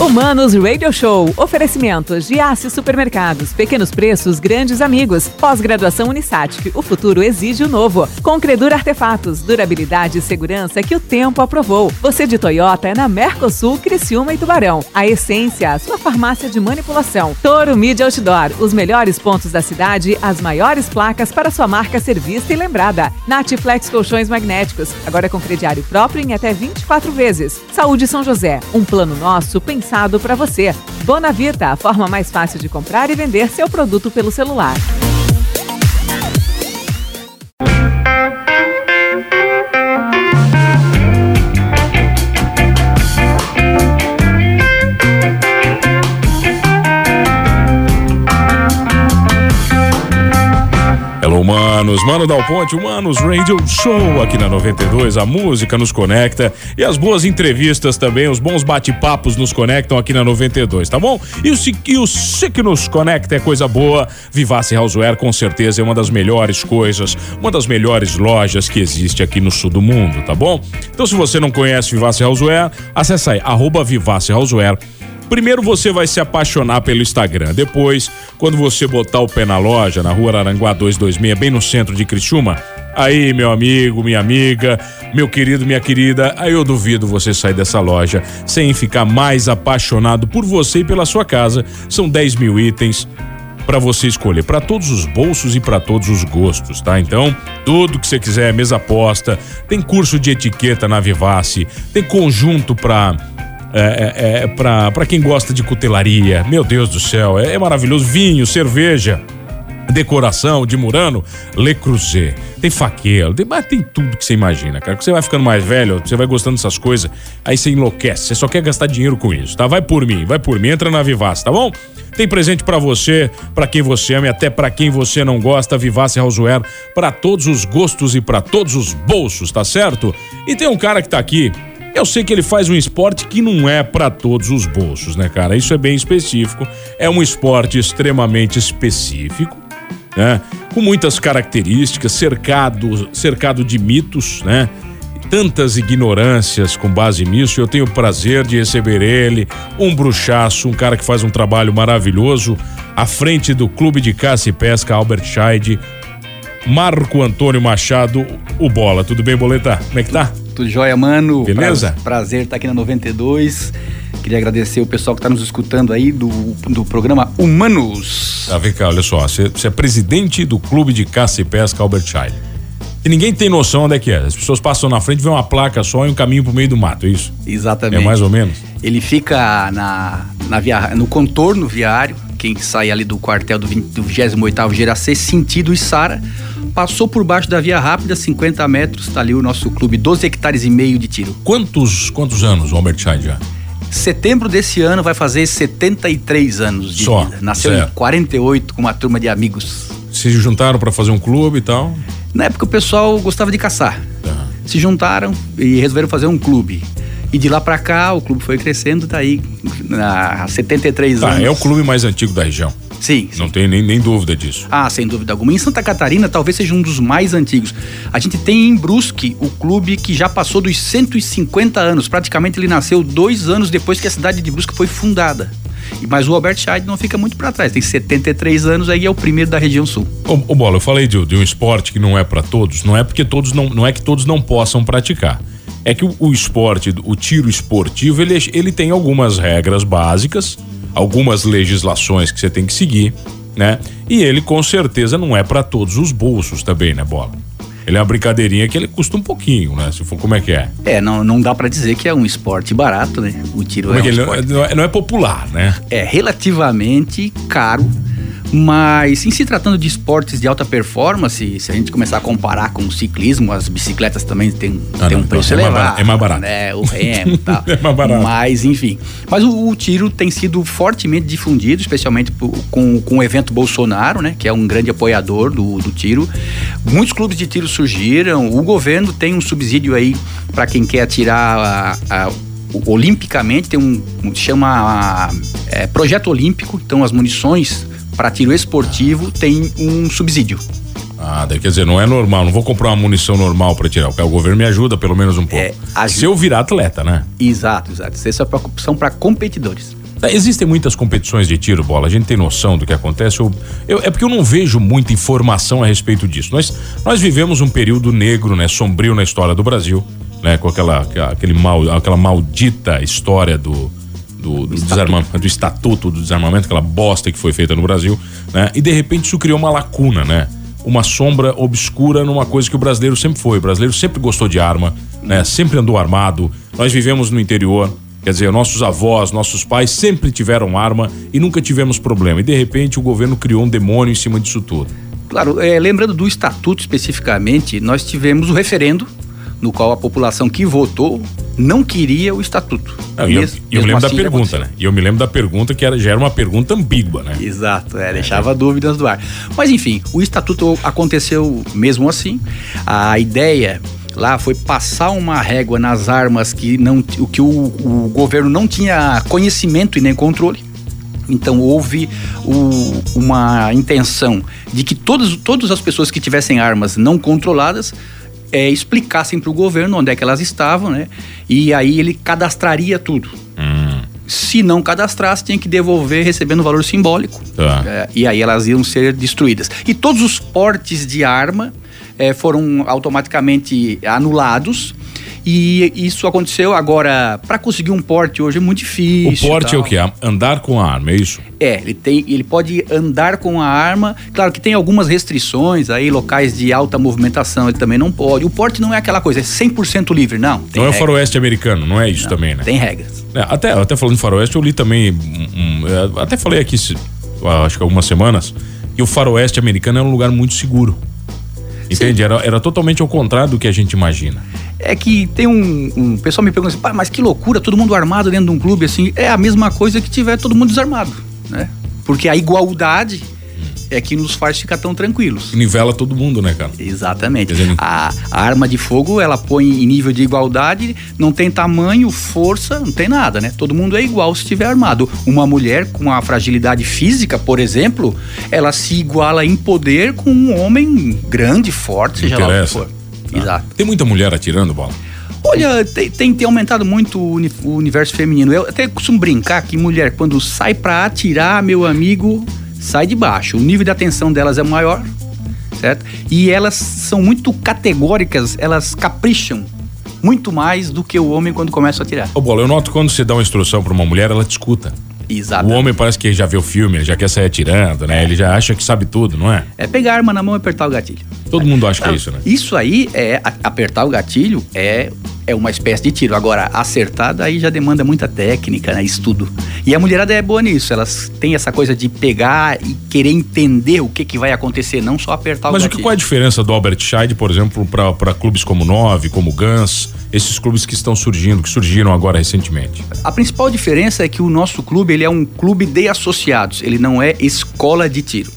Humanos Radio Show. Oferecimentos de Aço Supermercados. Pequenos preços, grandes amigos. Pós-graduação Unisatic. O futuro exige o novo. Concredur Artefatos. Durabilidade e segurança que o tempo aprovou. Você de Toyota é na Mercosul, Criciúma e Tubarão. A Essência, sua farmácia de manipulação. Toro Media Outdoor. Os melhores pontos da cidade, as maiores placas para sua marca ser vista e lembrada. Natiflex Colchões Magnéticos. Agora com crediário próprio em até 24 vezes. Saúde São José. Um plano nosso pensado pensado para você. Bonavita, a forma mais fácil de comprar e vender seu produto pelo celular. Humanos, Mano Dal Ponte, Humanos Radio Show aqui na 92. A música nos conecta e as boas entrevistas também, os bons bate-papos nos conectam aqui na 92, tá bom? E o, e o que nos conecta é coisa boa. Vivace Houseware com certeza é uma das melhores coisas, uma das melhores lojas que existe aqui no sul do mundo, tá bom? Então se você não conhece Vivace Houseware, acessa aí, arroba Vivace Houseware Primeiro você vai se apaixonar pelo Instagram. Depois, quando você botar o pé na loja, na rua Aranguá 226, bem no centro de Criciúma, Aí, meu amigo, minha amiga, meu querido, minha querida, aí eu duvido você sair dessa loja sem ficar mais apaixonado por você e pela sua casa. São 10 mil itens para você escolher, para todos os bolsos e para todos os gostos, tá? Então, tudo que você quiser, mesa posta, tem curso de etiqueta na Vivace, tem conjunto para é, é, é para quem gosta de cutelaria. Meu Deus do céu, é, é maravilhoso. Vinho, cerveja decoração de Murano, Le Creuset. Tem faqueiro, tem, tem tudo que você imagina, cara. Que você vai ficando mais velho, você vai gostando dessas coisas, aí você enlouquece, você só quer gastar dinheiro com isso, tá? Vai por mim, vai por mim, entra na Vivace, tá bom? Tem presente para você, para quem você ama e até para quem você não gosta, Vivace Houseware, para todos os gostos e para todos os bolsos, tá certo? E tem um cara que tá aqui eu sei que ele faz um esporte que não é para todos os bolsos, né, cara? Isso é bem específico. É um esporte extremamente específico, né? Com muitas características, cercado, cercado de mitos, né? Tantas ignorâncias com base nisso. Eu tenho o prazer de receber ele, um bruxaço, um cara que faz um trabalho maravilhoso à frente do Clube de Caça e Pesca Albert Scheid, Marco Antônio Machado, o Bola. Tudo bem, Boleta? Como é que tá? Tudo jóia, mano. Beleza? Pra, prazer estar aqui na 92. Queria agradecer o pessoal que está nos escutando aí do, do programa Humanos. Ah, vem cá, olha só. Você, é presidente do Clube de Caça e Pesca Albert Schwein. E ninguém tem noção onde é que é. As pessoas passam na frente, vê uma placa só e um caminho pro meio do mato, é isso? Exatamente. É mais ou menos? Ele fica na, na via, no contorno viário, quem sai ali do quartel do, 20, do 28º Geracê, sentido Sara passou por baixo da via rápida, 50 metros, tá ali o nosso clube, 12 hectares e meio de tiro. Quantos, quantos anos o Albert Schein já? Setembro desse ano vai fazer 73 anos de Só, vida. Nasceu certo. em 48 com uma turma de amigos. Se juntaram para fazer um clube e tal? Na época o pessoal gostava de caçar. Uhum. Se juntaram e resolveram fazer um clube. E de lá para cá o clube foi crescendo, tá aí há 73 tá, anos. É o clube mais antigo da região. Sim. Não tem nem, nem dúvida disso. Ah, sem dúvida alguma. Em Santa Catarina, talvez seja um dos mais antigos. A gente tem em Brusque o clube que já passou dos 150 anos. Praticamente ele nasceu dois anos depois que a cidade de Brusque foi fundada. Mas o Albert Scheid não fica muito para trás. Tem 73 anos, aí é o primeiro da região sul. Ô, ô Bola, eu falei de, de, um esporte que não é para todos. Não é porque todos não, não é que todos não possam praticar. É que o, o esporte, o tiro esportivo, ele, ele tem algumas regras básicas algumas legislações que você tem que seguir, né? E ele com certeza não é para todos os bolsos também, né, Bola? Ele é uma brincadeirinha que ele custa um pouquinho, né? Se for como é que é. É, não, não dá para dizer que é um esporte barato, né? O tiro é, é um esporte. Não é, não é popular, né? É relativamente caro mas em se tratando de esportes de alta performance, se a gente começar a comparar com o ciclismo, as bicicletas também têm, ah, tem um preço é elevado. Mais é mais barato. Né? O remo e tal. é mais barato. Mas, enfim. Mas o, o, tiro tem sido fortemente difundido, especialmente com, com o evento Bolsonaro, né? Que é um grande apoiador do, do tiro. Muitos clubes de tiro surgiram. O governo tem um subsídio aí para quem quer atirar a, a olimpicamente tem um, um chama é, projeto olímpico então as munições para tiro esportivo tem um subsídio. Ah, quer dizer, não é normal, não vou comprar uma munição normal para tirar. O governo me ajuda pelo menos um pouco. É, Se eu virar atleta, né? Exato, exato. Essas são para competidores. É, existem muitas competições de tiro, bola. A gente tem noção do que acontece. Eu, eu, é porque eu não vejo muita informação a respeito disso. Nós, nós vivemos um período negro, né, sombrio na história do Brasil, né, com aquela, aquele mal, aquela maldita história do, do, do, desarmamento, do estatuto do desarmamento, aquela bosta que foi feita no Brasil, né? E de repente isso criou uma lacuna, né? Uma sombra obscura numa coisa que o brasileiro sempre foi. O brasileiro sempre gostou de arma, né? Sempre andou armado. Nós vivemos no interior, Quer dizer, nossos avós, nossos pais sempre tiveram arma e nunca tivemos problema. E de repente o governo criou um demônio em cima disso tudo. Claro, é, lembrando do estatuto especificamente, nós tivemos o referendo no qual a população que votou não queria o estatuto. Não, e eu, eu me lembro assim da pergunta, né? E eu me lembro da pergunta que era, já era uma pergunta ambígua, né? Exato, é, deixava é. dúvidas do ar. Mas enfim, o estatuto aconteceu mesmo assim. A ideia lá foi passar uma régua nas armas que não o que o, o governo não tinha conhecimento e nem controle. Então houve o, uma intenção de que todas, todas as pessoas que tivessem armas não controladas é, explicassem para o governo onde é que elas estavam, né? E aí ele cadastraria tudo. Hum. Se não cadastrasse, tinha que devolver recebendo valor simbólico. Tá. É, e aí elas iam ser destruídas. E todos os portes de arma é, foram automaticamente anulados e isso aconteceu agora para conseguir um porte hoje é muito difícil. O porte é o que? Andar com a arma, é isso? É, ele tem, ele pode andar com a arma. Claro que tem algumas restrições aí, locais de alta movimentação ele também não pode. O porte não é aquela coisa, é 100% livre, não. não é o faroeste americano, não é isso não, também, né? Tem regras. É, até, até falando de faroeste, eu li também, um, um, até falei aqui, acho que algumas semanas, que o faroeste americano é um lugar muito seguro. Entende? Era, era totalmente ao contrário do que a gente imagina. É que tem um. um pessoal me pergunta assim, mas que loucura, todo mundo armado dentro de um clube assim. É a mesma coisa que tiver todo mundo desarmado, né? Porque a igualdade é que nos faz ficar tão tranquilos. Nivela todo mundo, né, cara? Exatamente. A, a, arma de fogo, ela põe em nível de igualdade, não tem tamanho, força, não tem nada, né? Todo mundo é igual se estiver armado. Uma mulher com a fragilidade física, por exemplo, ela se iguala em poder com um homem grande, forte, seja lá o que for. Ah. Exato. Tem muita mulher atirando, bola? Olha, tem, tem, tem, aumentado muito o universo feminino. Eu até costumo brincar que mulher, quando sai para atirar, meu amigo, sai de baixo. O nível de atenção delas é maior, certo? E elas são muito categóricas, elas capricham muito mais do que o homem quando começa a tirar. Ô, Bola, eu noto quando você dá uma instrução para uma mulher, ela te escuta. Exato. O homem parece que já viu o filme, ele já quer sair atirando, né? Ele já acha que sabe tudo, não é? É pegar a arma na mão e apertar o gatilho. Todo mundo acha que é isso, né? Isso aí é apertar o gatilho é é uma espécie de tiro. Agora, acertada aí já demanda muita técnica, né? Estudo. E a mulherada é boa nisso. Elas têm essa coisa de pegar e querer entender o que, que vai acontecer, não só apertar Mas o. Mas qual é a diferença do Albert Scheid, por exemplo, para clubes como Nove, como Guns, esses clubes que estão surgindo, que surgiram agora recentemente? A principal diferença é que o nosso clube ele é um clube de associados, ele não é escola de tiro.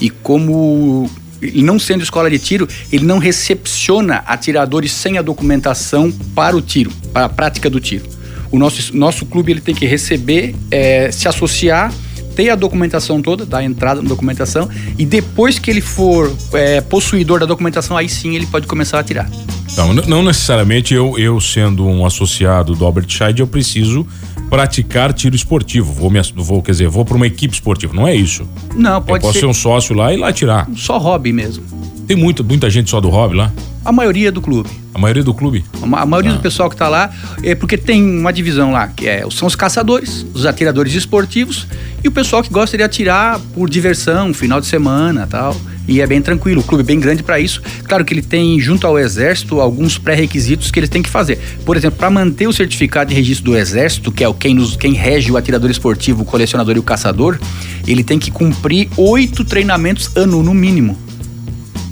E como não sendo escola de tiro, ele não recepciona atiradores sem a documentação para o tiro, para a prática do tiro. O nosso, nosso clube ele tem que receber, é, se associar, ter a documentação toda, dar entrada na documentação, e depois que ele for é, possuidor da documentação, aí sim ele pode começar a atirar. Não, não necessariamente eu, eu sendo um associado do Albert Scheid, eu preciso praticar tiro esportivo. Vou, me, vou quer dizer, vou para uma equipe esportiva. Não é isso. Não, pode Eu posso ser. ser um sócio lá e lá atirar. Só hobby mesmo. Tem muito, muita gente só do hobby lá? A maioria do clube. A maioria do clube? A, a maioria ah. do pessoal que está lá é porque tem uma divisão lá, que é, são os caçadores, os atiradores esportivos e o pessoal que gosta de atirar por diversão, final de semana tal e é bem tranquilo. O clube é bem grande para isso. Claro que ele tem, junto ao Exército, alguns pré-requisitos que eles têm que fazer. Por exemplo, para manter o certificado de registro do Exército, que é o quem, nos, quem rege o atirador esportivo, o colecionador e o caçador, ele tem que cumprir oito treinamentos ano no mínimo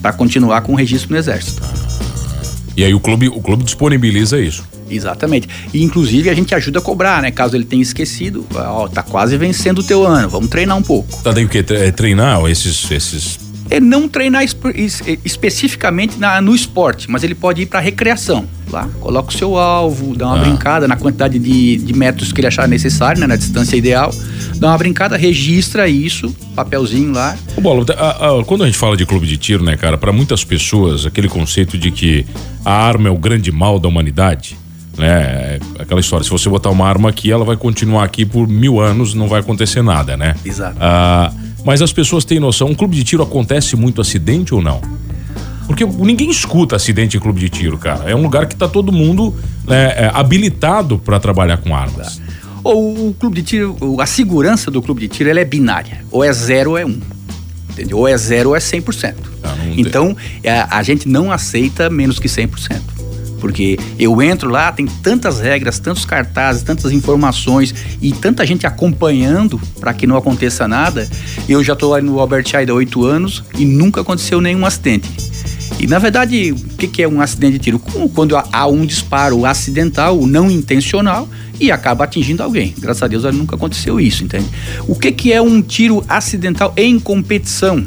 para continuar com o registro no Exército. E aí o clube, o clube disponibiliza isso. Exatamente. E inclusive a gente ajuda a cobrar, né? Caso ele tenha esquecido, ó, tá quase vencendo o teu ano, vamos treinar um pouco. Tá, tem o que? É treinar esses, esses é não treinar espe especificamente na, no esporte, mas ele pode ir para recreação. Lá, coloca o seu alvo, dá uma ah. brincada na quantidade de, de metros que ele achar necessário, né, na distância ideal. Dá uma brincada, registra isso, papelzinho lá. O Bola, a, a, quando a gente fala de clube de tiro, né, cara, para muitas pessoas, aquele conceito de que a arma é o grande mal da humanidade, né? É aquela história, se você botar uma arma aqui, ela vai continuar aqui por mil anos, não vai acontecer nada, né? Exato. Ah, mas as pessoas têm noção, um clube de tiro acontece muito acidente ou não? Porque ninguém escuta acidente em clube de tiro, cara. É um lugar que tá todo mundo né, é, habilitado para trabalhar com armas. Ou o clube de tiro, a segurança do clube de tiro ela é binária. Ou é zero ou é um. Entendeu? Ou é zero ou é 100%. Ah, então, a, é, a gente não aceita menos que 100%. Porque eu entro lá, tem tantas regras, tantos cartazes, tantas informações e tanta gente acompanhando para que não aconteça nada. Eu já estou no Albert Einstein há oito anos e nunca aconteceu nenhum acidente. E na verdade, o que, é um acidente de tiro? Quando há um disparo acidental, não intencional, e acaba atingindo alguém. Graças a Deus nunca aconteceu isso, entende? O que é um tiro acidental em competição?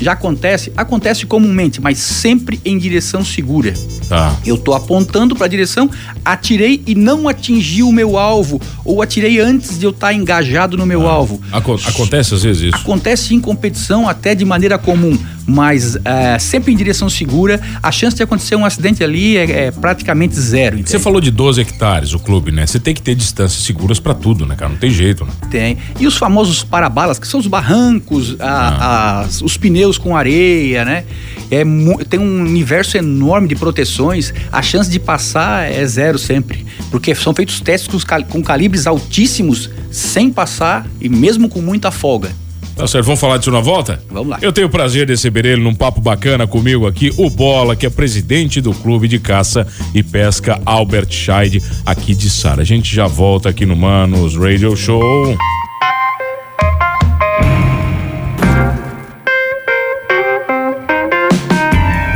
Já acontece, acontece comumente, mas sempre em direção segura. Tá. Eu tô apontando para a direção, atirei e não atingi o meu alvo, ou atirei antes de eu estar tá engajado no meu ah. alvo. acontece às vezes isso? Acontece em competição até de maneira comum, mas é, sempre em direção segura, a chance de acontecer um acidente ali é, é praticamente zero. Entende? Você falou de 12 hectares, o clube, né? Você tem que ter distâncias seguras para tudo, né, cara? Não tem jeito, né? Tem. E os famosos parabalas, que são os barrancos, a, ah. as, os pneus com areia, né? É, tem um universo enorme de proteções, a chance de passar é zero sempre, porque são feitos testes com, com calibres altíssimos sem passar e mesmo com muita folga. Tá certo, vamos falar disso na volta? Vamos lá. Eu tenho o prazer de receber ele num papo bacana comigo aqui, o Bola, que é presidente do Clube de Caça e Pesca Albert Scheid, aqui de Sara. A gente já volta aqui no Manos Radio Show.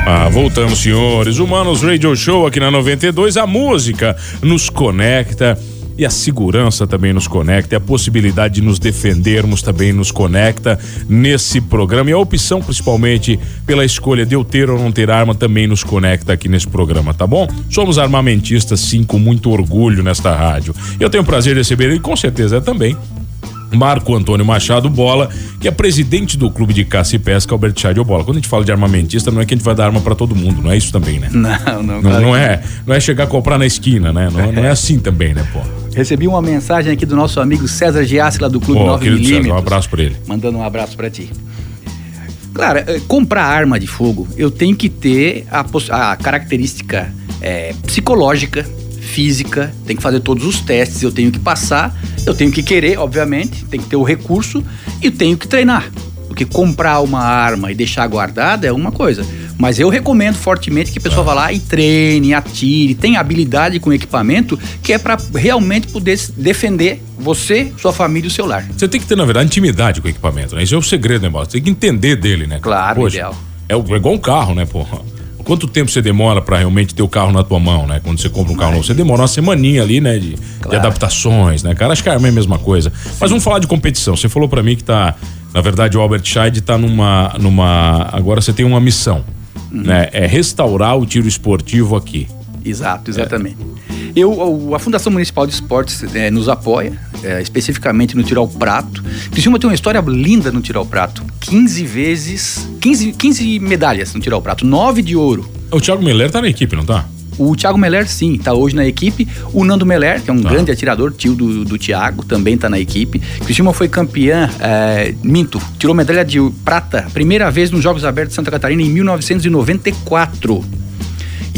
Ah, voltamos, senhores. Humanos Radio Show aqui na 92. A música nos conecta e a segurança também nos conecta, e a possibilidade de nos defendermos também nos conecta nesse programa. E a opção, principalmente pela escolha de eu ter ou não ter arma, também nos conecta aqui nesse programa, tá bom? Somos armamentistas, sim, com muito orgulho nesta rádio. Eu tenho o prazer de receber ele, com certeza é também Marco Antônio Machado Bola, que é presidente do Clube de Caça e Pesca Albert Chadio Bola. Quando a gente fala de armamentista, não é que a gente vai dar arma para todo mundo, não é isso também, né? Não, não. Não, não é, não é chegar a comprar na esquina, né? Não, é. não é assim também, né, pô? Recebi uma mensagem aqui do nosso amigo César Giassi, lá do Clube pô, 9mm. César, um abraço para ele. Mandando um abraço para ti. Claro, eh, comprar arma de fogo, eu tenho que ter a, a característica é, psicológica física, tem que fazer todos os testes, eu tenho que passar, eu tenho que querer, obviamente, tem que ter o recurso e tenho que treinar. Porque comprar uma arma e deixar guardada é uma coisa. Mas eu recomendo fortemente que a pessoa vá lá e treine, atire, tenha habilidade com equipamento que é para realmente poder defender você, sua família e o seu lar. Você tem que ter, na verdade, intimidade com o equipamento, né? Isso é o segredo, né, Você tem que entender dele, né? Claro, Poxa, ideal. É, é igual um carro, né, porra? Quanto tempo você demora para realmente ter o carro na tua mão, né? Quando você compra um carro novo, você demora uma semaninha ali, né? De, claro. de adaptações, né, cara? Acho que é a mesma coisa. Sim. Mas vamos falar de competição. Você falou para mim que tá, na verdade, o Albert Scheid tá numa, numa, agora você tem uma missão, uhum. né? É restaurar o tiro esportivo aqui. Exato, exatamente. É. Eu, a Fundação Municipal de Esportes é, nos apoia, é, especificamente no tiro ao prato. Criciúma tem uma história linda no tiro ao prato. 15 vezes, 15, 15 medalhas no tiro ao prato, 9 de ouro. O Thiago Meller tá na equipe, não tá? O Thiago Meller, sim, tá hoje na equipe. O Nando Meller, que é um tá. grande atirador, tio do, do Thiago, também tá na equipe. Criciúma foi campeã, é, minto, tirou medalha de prata, primeira vez nos Jogos Abertos de Santa Catarina em 1994.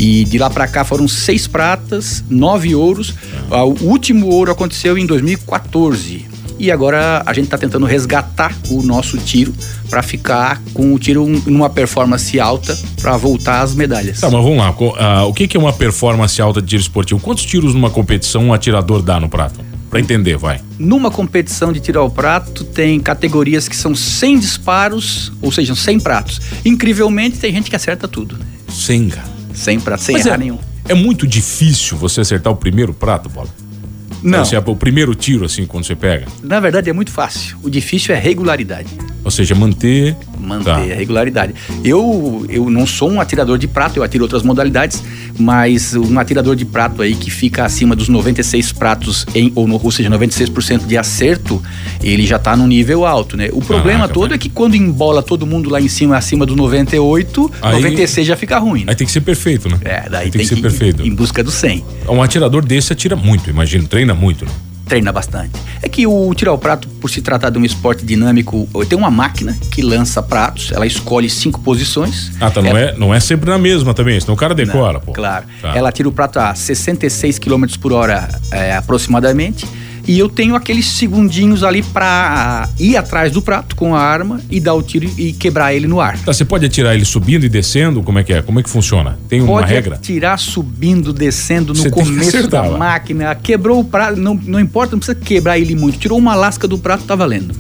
E de lá para cá foram seis pratas, nove ouros. Ah, o último ouro aconteceu em 2014. E agora a gente está tentando resgatar o nosso tiro para ficar com o tiro numa performance alta para voltar às medalhas. Tá, mas vamos lá. Uh, o que, que é uma performance alta de tiro esportivo? Quantos tiros numa competição um atirador dá no prato? Para entender, vai. Numa competição de tiro ao prato, tem categorias que são 100 disparos, ou seja, 100 pratos. Incrivelmente, tem gente que acerta tudo. 100, cara. Sem, pra, sem errar é, nenhum. É muito difícil você acertar o primeiro prato, bola? Não. Assim, o primeiro tiro, assim, quando você pega? Na verdade, é muito fácil. O difícil é regularidade. Ou seja, manter. Manter tá. a regularidade. Eu, eu não sou um atirador de prato, eu atiro outras modalidades, mas um atirador de prato aí que fica acima dos 96 pratos, em, ou, no, ou seja, 96% de acerto, ele já está no nível alto, né? O problema Caraca, todo é que quando embola todo mundo lá em cima, acima do 98, aí, 96 já fica ruim. Né? Aí tem que ser perfeito, né? É, daí tem, tem que, que ser perfeito. Em busca do 100. Um atirador desse atira muito, imagino, treina muito, né? treina bastante. É que o tiro ao prato, por se tratar de um esporte dinâmico, tem uma máquina que lança pratos, ela escolhe cinco posições. Ah, tá. Não, ela... é, não é sempre na mesma também, senão o cara decora, não, pô. Claro. Tá. Ela tira o prato a 66 km por hora é, aproximadamente e eu tenho aqueles segundinhos ali para ir atrás do prato com a arma e dar o tiro e quebrar ele no ar. Tá, você pode atirar ele subindo e descendo? Como é que é? Como é que funciona? Tem uma pode regra? Pode atirar subindo, descendo no você começo da máquina. Quebrou o prato, não, não importa, não precisa quebrar ele muito. Tirou uma lasca do prato, tá valendo.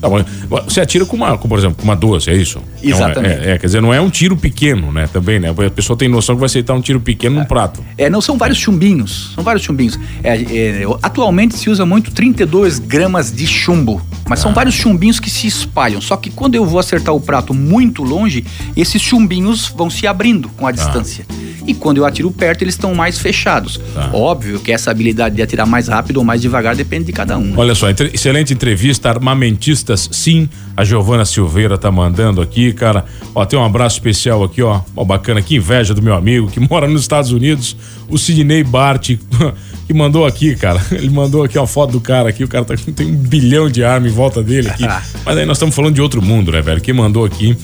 Tá você atira com uma, com, por exemplo, com uma 12, é isso? Exatamente. É, é, quer dizer, não é um tiro pequeno, né? Também, né? A pessoa tem noção que vai aceitar um tiro pequeno é. num prato. É, não são vários chumbinhos. São vários chumbinhos. É, é, atualmente se usa muito 32 gramas de chumbo. Mas ah. são vários chumbinhos que se espalham. Só que quando eu vou acertar o prato muito longe, esses chumbinhos vão se abrindo com a ah. distância. E quando eu atiro perto, eles estão mais fechados. Ah. Óbvio que essa habilidade de atirar mais rápido ou mais devagar depende de cada um. Né? Olha só, excelente entrevista, armamentistas sim. A Giovana Silveira tá mandando aqui, cara. Ó, tem um abraço especial aqui, ó. ó bacana, que inveja do meu amigo que mora nos Estados Unidos, o Sidney Bart, que mandou aqui, cara. Ele mandou aqui uma foto do cara aqui. O cara tá, tem um bilhão de armas em volta dele aqui. Mas aí nós estamos falando de outro mundo, né, velho? Quem mandou aqui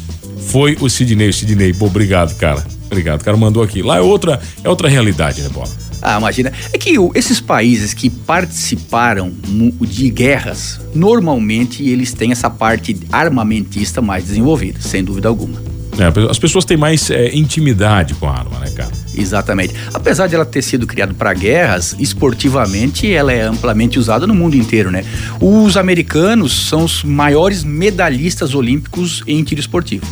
foi o Sidney. Sidney, pô, obrigado, cara. Obrigado, o cara mandou aqui. Lá é outra, é outra realidade, né, Bola? Ah, imagina. É que esses países que participaram de guerras, normalmente eles têm essa parte armamentista mais desenvolvida, sem dúvida alguma. É, as pessoas têm mais é, intimidade com a arma, né, cara? Exatamente. Apesar de ela ter sido criada para guerras, esportivamente ela é amplamente usada no mundo inteiro, né? Os americanos são os maiores medalhistas olímpicos em tiro esportivo.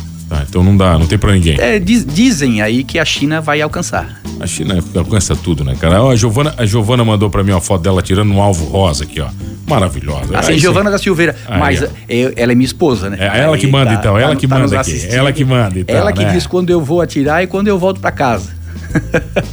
Tá, então não dá, não tem para ninguém. É, diz, dizem aí que a China vai alcançar. A China alcança tudo, né, cara? Ó, a Giovana, a Giovana mandou para mim uma foto dela tirando um alvo rosa aqui, ó. Maravilhosa. Assim, Giovana da Silveira. Aí, mas é, ela é minha esposa, né? É ela que manda tá, então, ela tá, que tá manda aqui. Ela que manda então. Ela que né? diz quando eu vou atirar e quando eu volto para casa.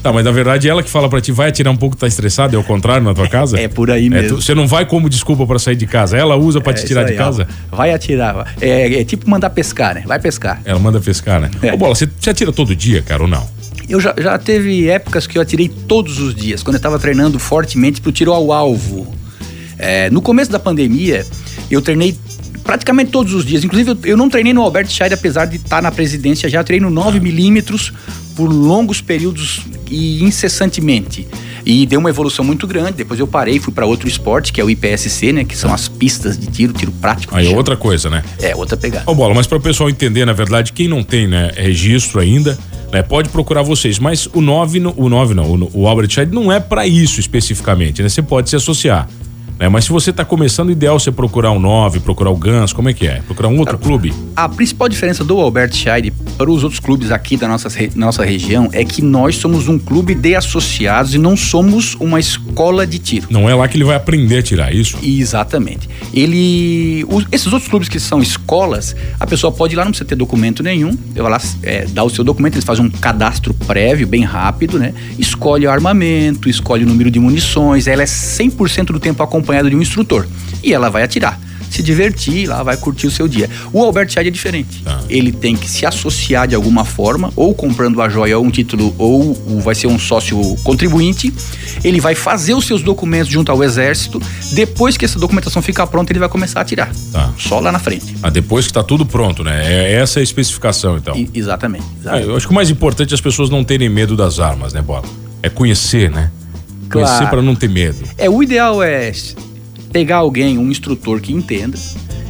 Tá, mas na verdade ela que fala para ti, vai atirar um pouco, tá estressado, é o contrário na tua casa? É, por aí é, mesmo. você não vai como desculpa para sair de casa, ela usa para é, te tirar aí, de casa? Ó, vai atirar. É, é, tipo mandar pescar, né? Vai pescar. Ela manda pescar, né? É. Ô, Bola, você, você atira todo dia, cara, ou não? Eu já, já teve épocas que eu atirei todos os dias, quando eu tava treinando fortemente pro tiro ao alvo. É, no começo da pandemia, eu treinei praticamente todos os dias. Inclusive, eu, eu não treinei no Albert Scheid, apesar de estar tá na presidência já. treino 9 milímetros por longos períodos e incessantemente. E deu uma evolução muito grande. Depois eu parei, fui para outro esporte, que é o IPSC, né? Que são as pistas de tiro, tiro prático. Aí é outra coisa, né? É, outra pegada. Ô, Bola, mas para o pessoal entender, na verdade, quem não tem né, registro ainda, né, pode procurar vocês. Mas o 9, o 9 não, o, o Albert Scheid não é para isso especificamente, né? Você pode se associar. Né? Mas se você está começando, o ideal é você procurar um 9, procurar o Gans, como é que é? Procurar um outro clube? A principal diferença do Albert Scheid para os outros clubes aqui da nossa, nossa região é que nós somos um clube de associados e não somos uma escola de tiro. Não é lá que ele vai aprender a tirar isso? Exatamente. Ele. Os, esses outros clubes que são escolas, a pessoa pode ir lá, não precisa ter documento nenhum. Eu lá é, dá o seu documento, eles fazem um cadastro prévio, bem rápido, né? Escolhe o armamento, escolhe o número de munições, ela é 100% do tempo acompanhada acompanhada de um instrutor. E ela vai atirar se divertir lá, vai curtir o seu dia. O Albert Scheid é diferente. Ah. Ele tem que se associar de alguma forma, ou comprando a joia ou um título, ou vai ser um sócio contribuinte. Ele vai fazer os seus documentos junto ao exército. Depois que essa documentação ficar pronta, ele vai começar a atirar. Tá. Só lá na frente. Ah, depois que está tudo pronto, né? É essa é a especificação, então. I exatamente. exatamente. Ah, eu acho que o mais importante é as pessoas não terem medo das armas, né, Bola? É conhecer, né? Conhecer claro. para não ter medo. É, o ideal é pegar alguém, um instrutor que entenda,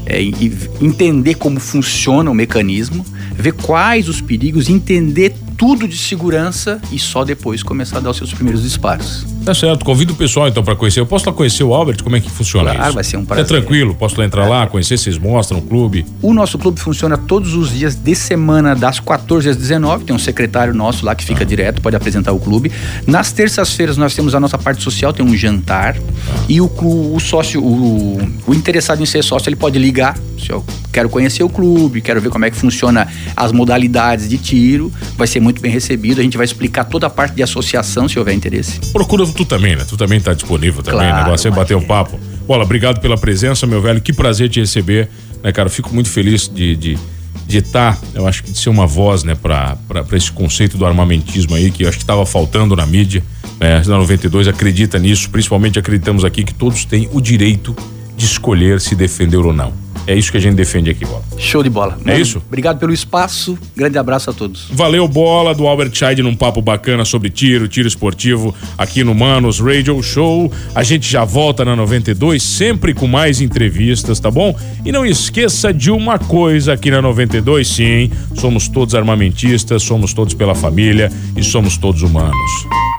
é, e entender como funciona o mecanismo, ver quais os perigos, entender tudo de segurança e só depois começar a dar os seus primeiros disparos. Tá certo. Convido o pessoal então para conhecer. Eu posso lá conhecer o Albert? Como é que funciona claro, isso? vai ser um prazer. É tranquilo, posso lá entrar é. lá, conhecer, vocês mostram o clube. O nosso clube funciona todos os dias de semana, das 14 às 19. Tem um secretário nosso lá que fica ah. direto, pode apresentar o clube. Nas terças-feiras nós temos a nossa parte social, tem um jantar. Ah. E o, o sócio, o, o interessado em ser sócio, ele pode ligar. Se quero conhecer o clube, quero ver como é que funciona as modalidades de tiro, vai ser muito bem recebido. A gente vai explicar toda a parte de associação, se houver interesse. Procura tu também, né? Tu também tá disponível também, claro, negócio é bater um papo. Bola, obrigado pela presença, meu velho. Que prazer te receber, né, cara? Fico muito feliz de, de de estar, tá, eu acho que de ser uma voz, né, para esse conceito do armamentismo aí, que eu acho que estava faltando na mídia. Né? Na 92 acredita nisso, principalmente acreditamos aqui que todos têm o direito de escolher se defender ou não. É isso que a gente defende aqui, Bola. Show de bola. É isso? Obrigado pelo espaço. Grande abraço a todos. Valeu, Bola, do Albert Scheid num papo bacana sobre tiro, tiro esportivo aqui no Manos Radio Show. A gente já volta na 92, sempre com mais entrevistas, tá bom? E não esqueça de uma coisa aqui na 92, sim, somos todos armamentistas, somos todos pela família e somos todos humanos.